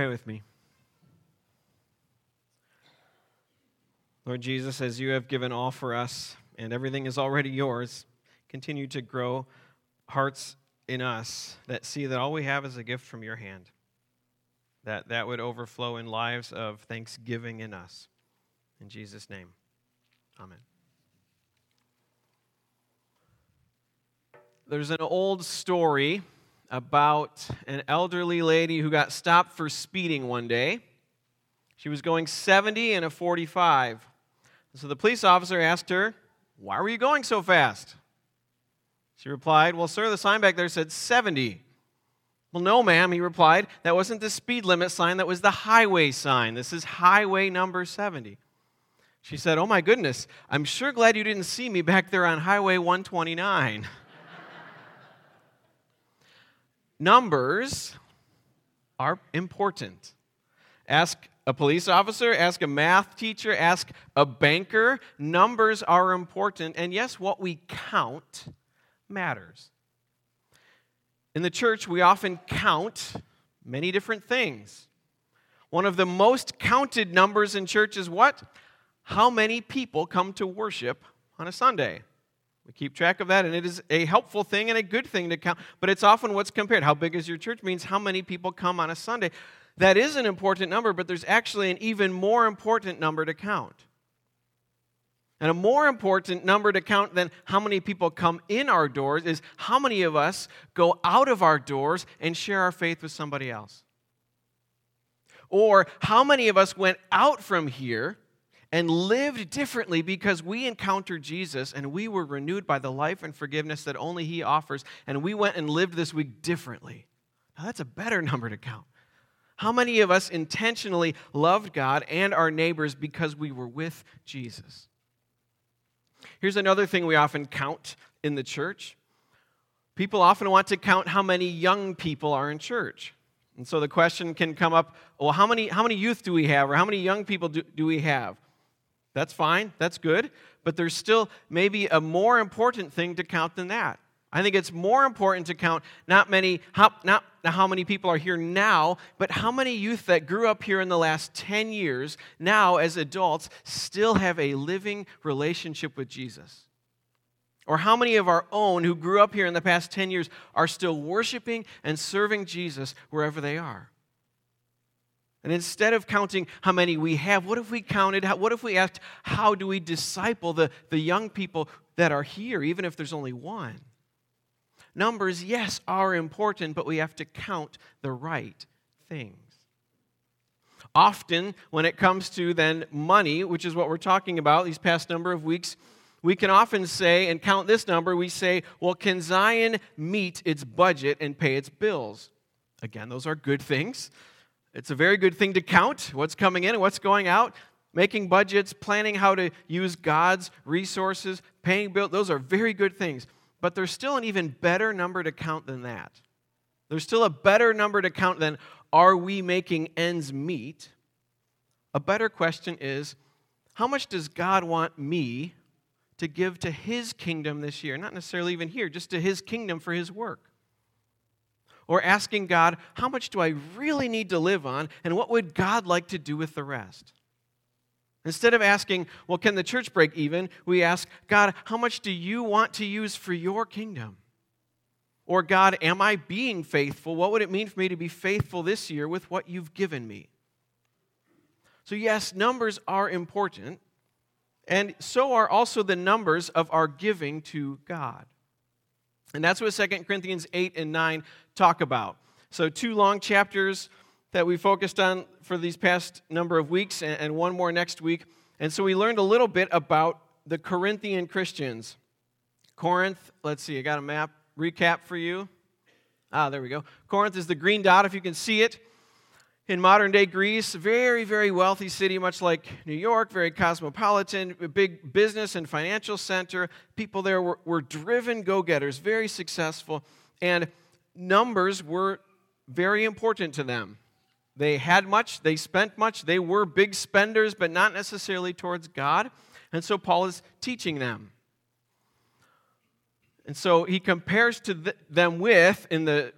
pray with me? Lord Jesus, as you have given all for us and everything is already yours, continue to grow hearts in us that see that all we have is a gift from your hand. That that would overflow in lives of thanksgiving in us. In Jesus' name. Amen. There's an old story about an elderly lady who got stopped for speeding one day. She was going 70 in a 45. So the police officer asked her, Why were you going so fast? She replied, Well, sir, the sign back there said 70. Well, no, ma'am, he replied. That wasn't the speed limit sign, that was the highway sign. This is highway number 70. She said, Oh my goodness, I'm sure glad you didn't see me back there on Highway 129. Numbers are important. Ask a police officer, ask a math teacher, ask a banker. Numbers are important. And yes, what we count matters. In the church, we often count many different things. One of the most counted numbers in church is what? How many people come to worship on a Sunday? We keep track of that, and it is a helpful thing and a good thing to count, but it's often what's compared. How big is your church means how many people come on a Sunday. That is an important number, but there's actually an even more important number to count. And a more important number to count than how many people come in our doors is how many of us go out of our doors and share our faith with somebody else. Or how many of us went out from here and lived differently because we encountered Jesus and we were renewed by the life and forgiveness that only He offers, and we went and lived this week differently. Now, that's a better number to count. How many of us intentionally loved God and our neighbors because we were with Jesus? Here's another thing we often count in the church. People often want to count how many young people are in church. And so the question can come up well, how many, how many youth do we have, or how many young people do, do we have? That's fine, that's good, but there's still maybe a more important thing to count than that. I think it's more important to count not many how, not how many people are here now, but how many youth that grew up here in the last 10 years now as adults still have a living relationship with Jesus. Or how many of our own who grew up here in the past 10 years are still worshiping and serving Jesus wherever they are. And instead of counting how many we have, what if we counted, what if we asked, how do we disciple the, the young people that are here, even if there's only one? Numbers, yes, are important, but we have to count the right things. Often, when it comes to then money, which is what we're talking about these past number of weeks, we can often say and count this number. We say, well, can Zion meet its budget and pay its bills? Again, those are good things. It's a very good thing to count what's coming in and what's going out. Making budgets, planning how to use God's resources, paying bills, those are very good things. But there's still an even better number to count than that. There's still a better number to count than are we making ends meet? A better question is how much does God want me to give to his kingdom this year? Not necessarily even here, just to his kingdom for his work. Or asking God, how much do I really need to live on, and what would God like to do with the rest? Instead of asking, well, can the church break even? We ask, God, how much do you want to use for your kingdom? Or, God, am I being faithful? What would it mean for me to be faithful this year with what you've given me? So, yes, numbers are important, and so are also the numbers of our giving to God. And that's what 2 Corinthians 8 and 9 talk about. So, two long chapters that we focused on for these past number of weeks, and one more next week. And so we learned a little bit about the Corinthian Christians. Corinth, let's see, I got a map recap for you. Ah, there we go. Corinth is the green dot, if you can see it. In modern day Greece, very, very wealthy city, much like New York, very cosmopolitan, big business and financial center. People there were, were driven go getters, very successful, and numbers were very important to them. They had much, they spent much, they were big spenders, but not necessarily towards God. And so Paul is teaching them. And so he compares to them with, in the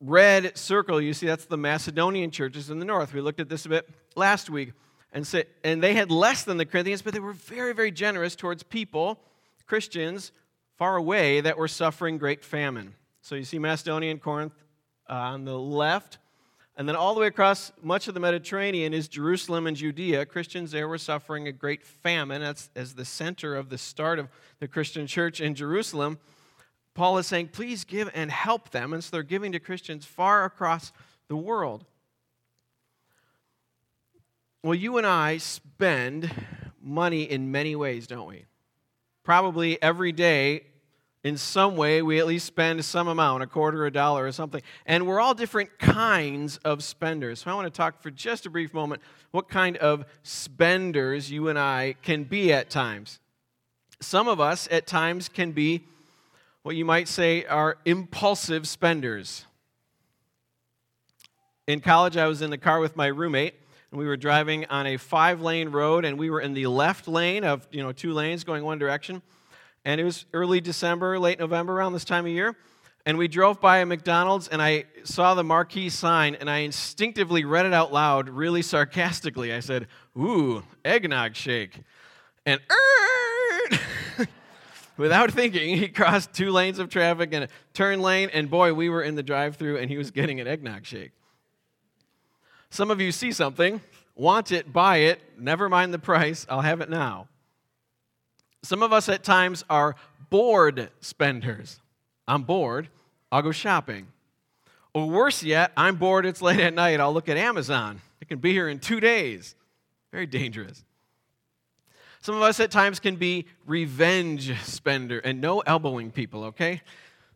red circle, you see that's the Macedonian churches in the north. We looked at this a bit last week. And, say, and they had less than the Corinthians, but they were very, very generous towards people, Christians, far away that were suffering great famine. So you see Macedonia and Corinth uh, on the left. And then all the way across much of the Mediterranean is Jerusalem and Judea. Christians there were suffering a great famine. That's as the center of the start of the Christian church in Jerusalem. Paul is saying, please give and help them. And so they're giving to Christians far across the world. Well, you and I spend money in many ways, don't we? Probably every day, in some way, we at least spend some amount, a quarter, a dollar, or something. And we're all different kinds of spenders. So I want to talk for just a brief moment what kind of spenders you and I can be at times. Some of us at times can be what you might say are impulsive spenders. In college, I was in the car with my roommate, and we were driving on a five lane road, and we were in the left lane of you know two lanes going one direction. And it was early December, late November, around this time of year. And we drove by a McDonald's, and I saw the marquee sign, and I instinctively read it out loud, really sarcastically. I said, Ooh, eggnog shake. And without thinking, he crossed two lanes of traffic and a turn lane, and boy, we were in the drive through, and he was getting an eggnog shake. Some of you see something, want it, buy it, never mind the price, I'll have it now. Some of us at times are bored spenders. I'm bored, I'll go shopping. Or worse yet, I'm bored, it's late at night, I'll look at Amazon. It can be here in two days. Very dangerous. Some of us at times can be revenge spender, and no elbowing people, okay?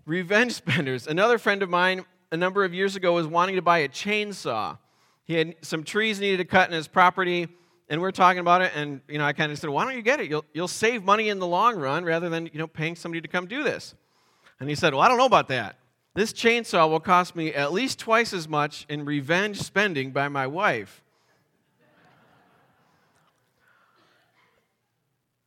Revenge spenders. Another friend of mine a number of years ago was wanting to buy a chainsaw. He had some trees needed to cut in his property, and we are talking about it, and you know, I kind of said, Why don't you get it? You'll, you'll save money in the long run rather than you know, paying somebody to come do this. And he said, Well, I don't know about that. This chainsaw will cost me at least twice as much in revenge spending by my wife.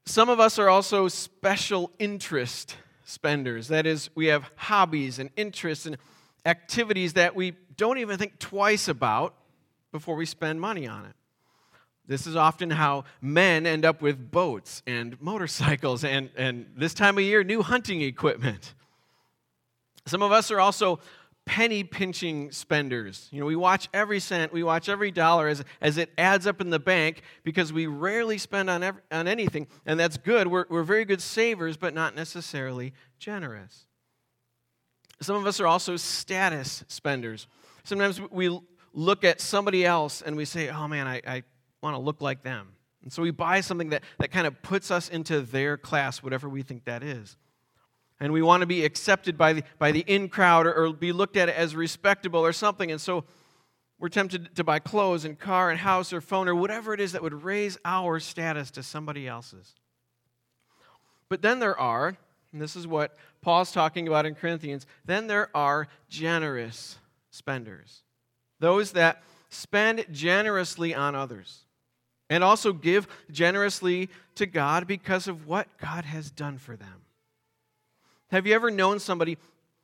Some of us are also special interest spenders. That is, we have hobbies and interests and activities that we don't even think twice about before we spend money on it. This is often how men end up with boats and motorcycles and, and this time of year, new hunting equipment. Some of us are also penny pinching spenders. You know, we watch every cent, we watch every dollar as, as it adds up in the bank because we rarely spend on, every, on anything. And that's good. We're, we're very good savers, but not necessarily generous. Some of us are also status spenders. Sometimes we look at somebody else and we say, oh man, I, I want to look like them. And so we buy something that, that kind of puts us into their class, whatever we think that is and we want to be accepted by the, by the in crowd or, or be looked at as respectable or something. And so we're tempted to buy clothes and car and house or phone or whatever it is that would raise our status to somebody else's. But then there are, and this is what Paul's talking about in Corinthians, then there are generous spenders. Those that spend generously on others and also give generously to God because of what God has done for them. Have you ever known somebody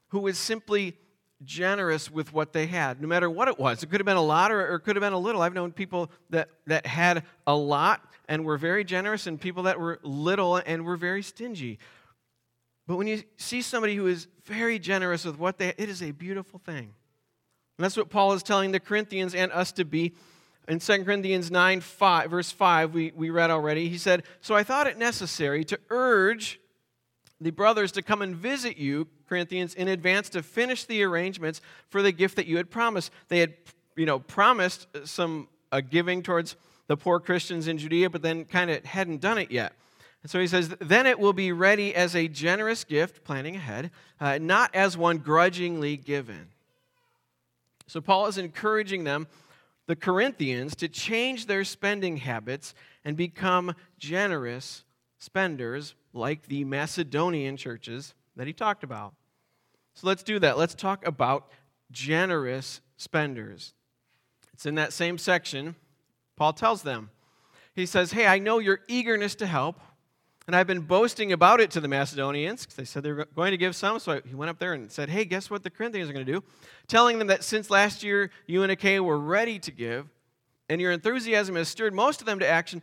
who was simply generous with what they had, no matter what it was? It could have been a lot or, it could have been a little. I've known people that, that had a lot and were very generous, and people that were little and were very stingy. But when you see somebody who is very generous with what they it is a beautiful thing. And that's what Paul is telling the Corinthians and us to be. In 2 Corinthians 9, 5, verse 5, we, we read already, he said, So I thought it necessary to urge the brothers to come and visit you, Corinthians, in advance to finish the arrangements for the gift that you had promised. They had, you know, promised some a giving towards the poor Christians in Judea, but then kind of hadn't done it yet. And so he says, then it will be ready as a generous gift, planning ahead, uh, not as one grudgingly given. So Paul is encouraging them, the Corinthians, to change their spending habits and become generous spenders like the Macedonian churches that he talked about. So let's do that. Let's talk about generous spenders. It's in that same section. Paul tells them, he says, Hey, I know your eagerness to help And I've been boasting about it to the Macedonians because they said they were going to give some. So he went up there and said, Hey, guess what the Corinthians are going to do? Telling them that since last year you and Achaia were ready to give, and your enthusiasm has stirred most of them to action,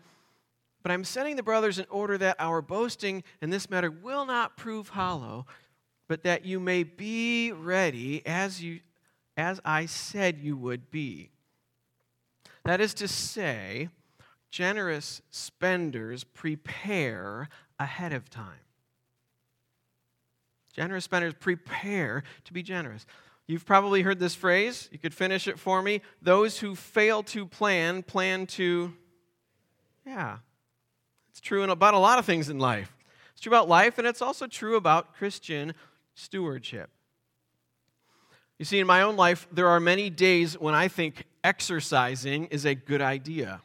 but I'm sending the brothers in order that our boasting in this matter will not prove hollow, but that you may be ready as, you, as I said you would be. That is to say, generous spenders prepare ahead of time. Generous spenders prepare to be generous. You've probably heard this phrase. You could finish it for me. Those who fail to plan, plan to. Yeah. It's true about a lot of things in life. It's true about life, and it's also true about Christian stewardship. You see, in my own life, there are many days when I think exercising is a good idea.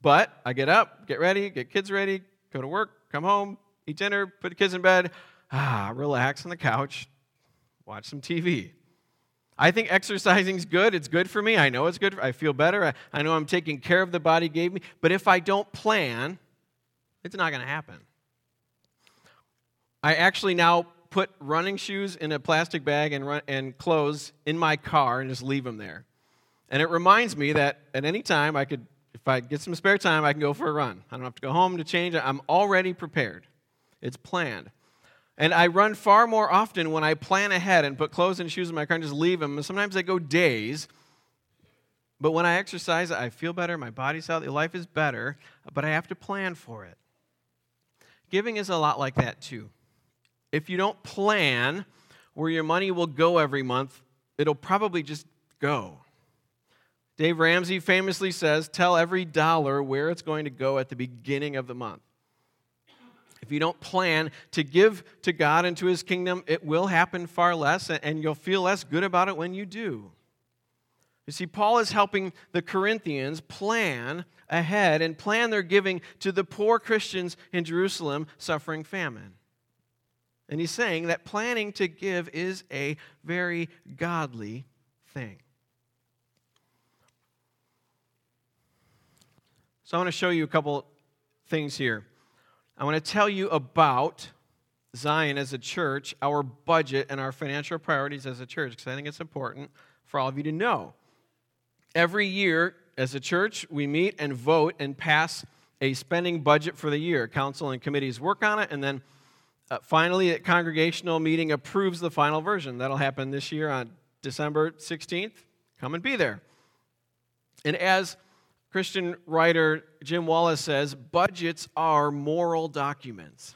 But I get up, get ready, get kids ready, go to work, come home, eat dinner, put the kids in bed, ah, relax on the couch, watch some TV. I think exercising is good. It's good for me. I know it's good. I feel better. I, I know I'm taking care of the body gave me. But if I don't plan, it's not going to happen. I actually now put running shoes in a plastic bag and, run, and clothes in my car and just leave them there. And it reminds me that at any time I could if I get some spare time, I can go for a run. I don't have to go home to change. I'm already prepared. It's planned. And I run far more often when I plan ahead and put clothes and shoes in my car and just leave them. And sometimes I go days. But when I exercise, I feel better. My body's healthy. Life is better. But I have to plan for it. Giving is a lot like that, too. If you don't plan where your money will go every month, it'll probably just go. Dave Ramsey famously says, Tell every dollar where it's going to go at the beginning of the month. You don't plan to give to God and to His kingdom, it will happen far less, and you'll feel less good about it when you do. You see, Paul is helping the Corinthians plan ahead and plan their giving to the poor Christians in Jerusalem suffering famine. And he's saying that planning to give is a very godly thing. So I want to show you a couple things here. I want to tell you about Zion as a church, our budget, and our financial priorities as a church, because I think it's important for all of you to know. Every year, as a church, we meet and vote and pass a spending budget for the year. Council and committees work on it, and then uh, finally, a congregational meeting approves the final version. That'll happen this year on December 16th. Come and be there. And as Christian writer Jim Wallis says budgets are moral documents.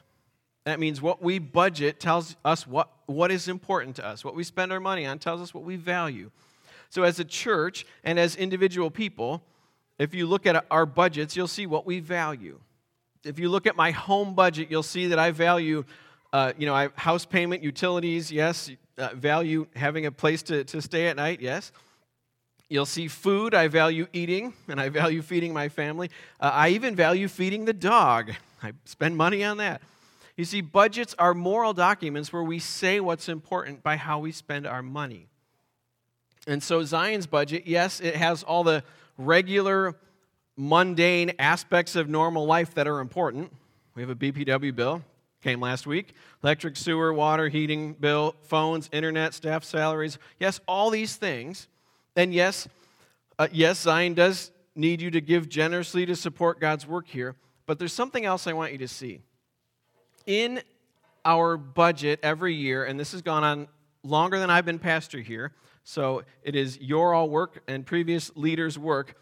That means what we budget tells us what, what is important to us. What we spend our money on tells us what we value. So, as a church and as individual people, if you look at our budgets, you'll see what we value. If you look at my home budget, you'll see that I value, uh, you know, I, house payment, utilities, yes. Uh, value having a place to, to stay at night, yes. You'll see food. I value eating, and I value feeding my family. Uh, I even value feeding the dog. I spend money on that. You see, budgets are moral documents where we say what's important by how we spend our money. And so, Zion's budget, yes, it has all the regular, mundane aspects of normal life that are important. We have a BPW bill, came last week electric, sewer, water, heating bill, phones, internet, staff salaries. Yes, all these things. And yes, uh, yes, Zion does need you to give generously to support God's work here, but there's something else I want you to see. In our budget every year, and this has gone on longer than I've been pastor here, so it is your all work and previous leaders' work.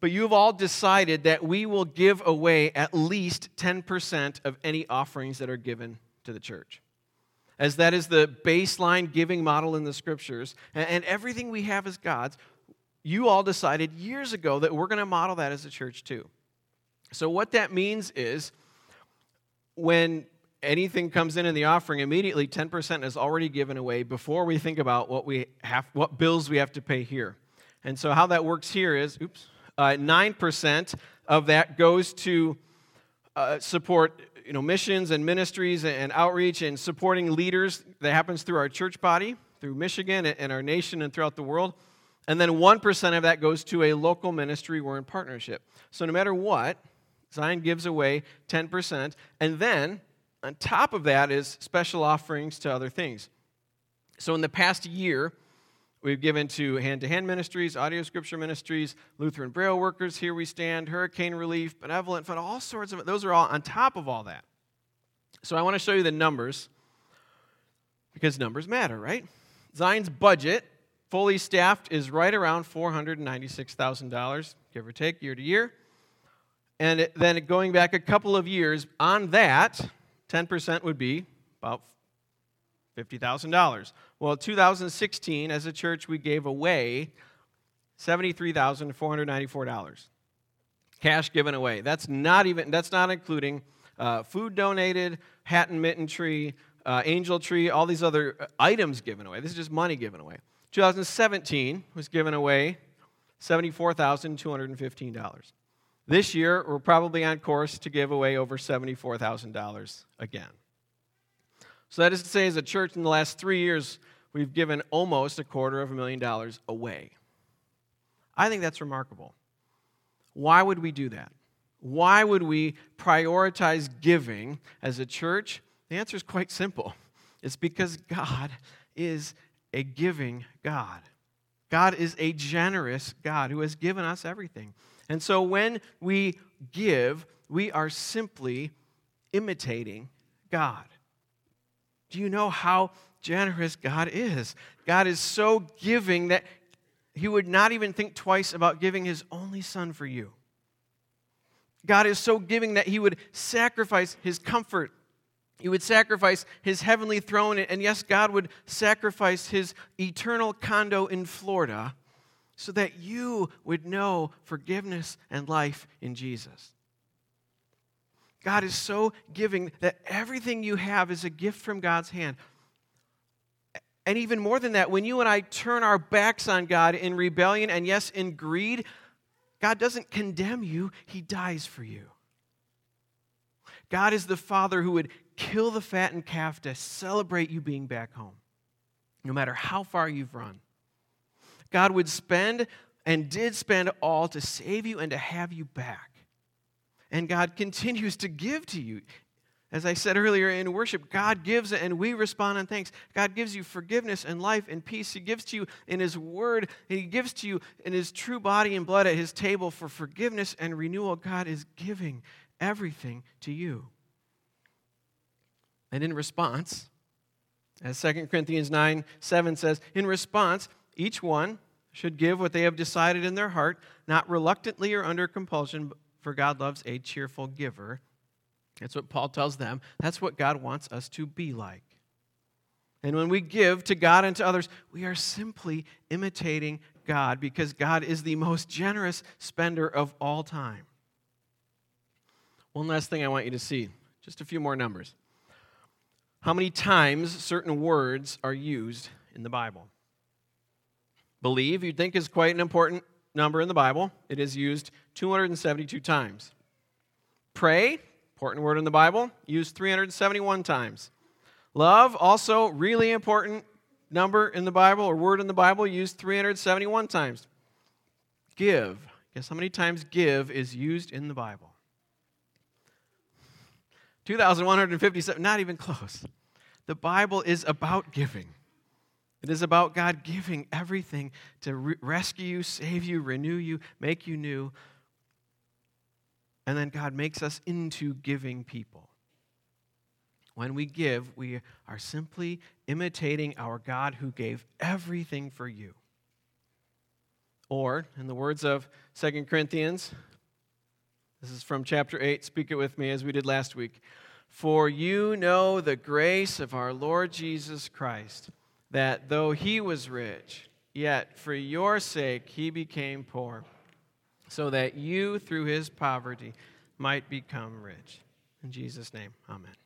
But you've all decided that we will give away at least 10% of any offerings that are given to the church as that is the baseline giving model in the scriptures, and, everything we have is God's, you all decided years ago that we're going to model that as a church too. So, what that means is when anything comes in in the offering, immediately 10% is already given away before we think about what, we have, what bills we have to pay here. And so, how that works here is oops, uh, 9% of that goes to uh, support you know, missions and ministries and outreach and supporting leaders that happens through our church body, through Michigan and our nation and throughout the world. And then 1% of that goes to a local ministry we're in partnership. So no matter what, Zion gives away 10%. And then, on top of that, is special offerings to other things. So, in the past year, we've given to hand to hand ministries, audio scripture ministries, Lutheran Braille workers, Here We Stand, Hurricane Relief, Benevolent Fund, all sorts of Those are all on top of all that. So, I want to show you the numbers because numbers matter, right? Zion's budget, fully staffed, is right around $496,000, give or take, year to year. And then going back a couple of years, on that, 10% would be about $50,000. Well, 2016, as a church, we gave away $73,494. Cash given away. That's not even, that's not including uh, food donated, hat and mitten tree, uh, angel tree, all these other uh, items given away. This is just money given away. 2017 was given away $74,215. This year, we're probably on course to give away over $74,000 again. So, that is to say, as a church in the last three years, we've given almost a quarter of a million dollars away. I think that's remarkable. Why would we do that? Why would we prioritize giving as a church? The answer is quite simple it's because God is a giving God. God is a generous God who has given us everything. And so when we give, we are simply imitating God. Do you know how generous God is? God is so giving that he would not even think twice about giving his only son for you. God is so giving that he would sacrifice his comfort. He would sacrifice his heavenly throne. And yes, God would sacrifice his eternal condo in Florida so that you would know forgiveness and life in Jesus. God is so giving that everything you have is a gift from God's hand. And even more than that, when you and I turn our backs on God in rebellion and, yes, in greed, God doesn't condemn you, He dies for you. God is the Father who would kill the fattened calf to celebrate you being back home, no matter how far you've run. God would spend and did spend all to save you and to have you back. And God continues to give to you. As I said earlier in worship, God gives and we respond in thanks. God gives you forgiveness and life and peace. He gives to you in His Word. He gives to you in His true body and blood at His table for forgiveness and renewal. God is giving everything to you. And in response, as 2 Corinthians 9 7 says, in response, each one should give what they have decided in their heart, not reluctantly or under compulsion, for God loves a cheerful giver. That's what Paul tells them. That's what God wants us to be like. And when we give to God and to others, we are simply imitating God because God is the most generous spender of all time. One last thing I want you to see just a few more numbers. How many times certain words are used in the Bible? Believe, you'd think, is quite an important number in the Bible. It is used 272 times. Pray, important word in the Bible, used 371 times. Love, also really important number in the Bible or word in the Bible, used 371 times. Give. Guess how many times give is used in the Bible? 2,157, not even close. The Bible is about giving. It is about God giving everything to re- rescue you, save you, renew you, make you new. And then God makes us into giving people. When we give, we are simply imitating our God who gave everything for you. Or, in the words of 2 Corinthians, this is from chapter 8, speak it with me as we did last week. For you know the grace of our Lord Jesus Christ that though he was rich, yet for your sake he became poor, so that you through his poverty might become rich. In Jesus' name, amen.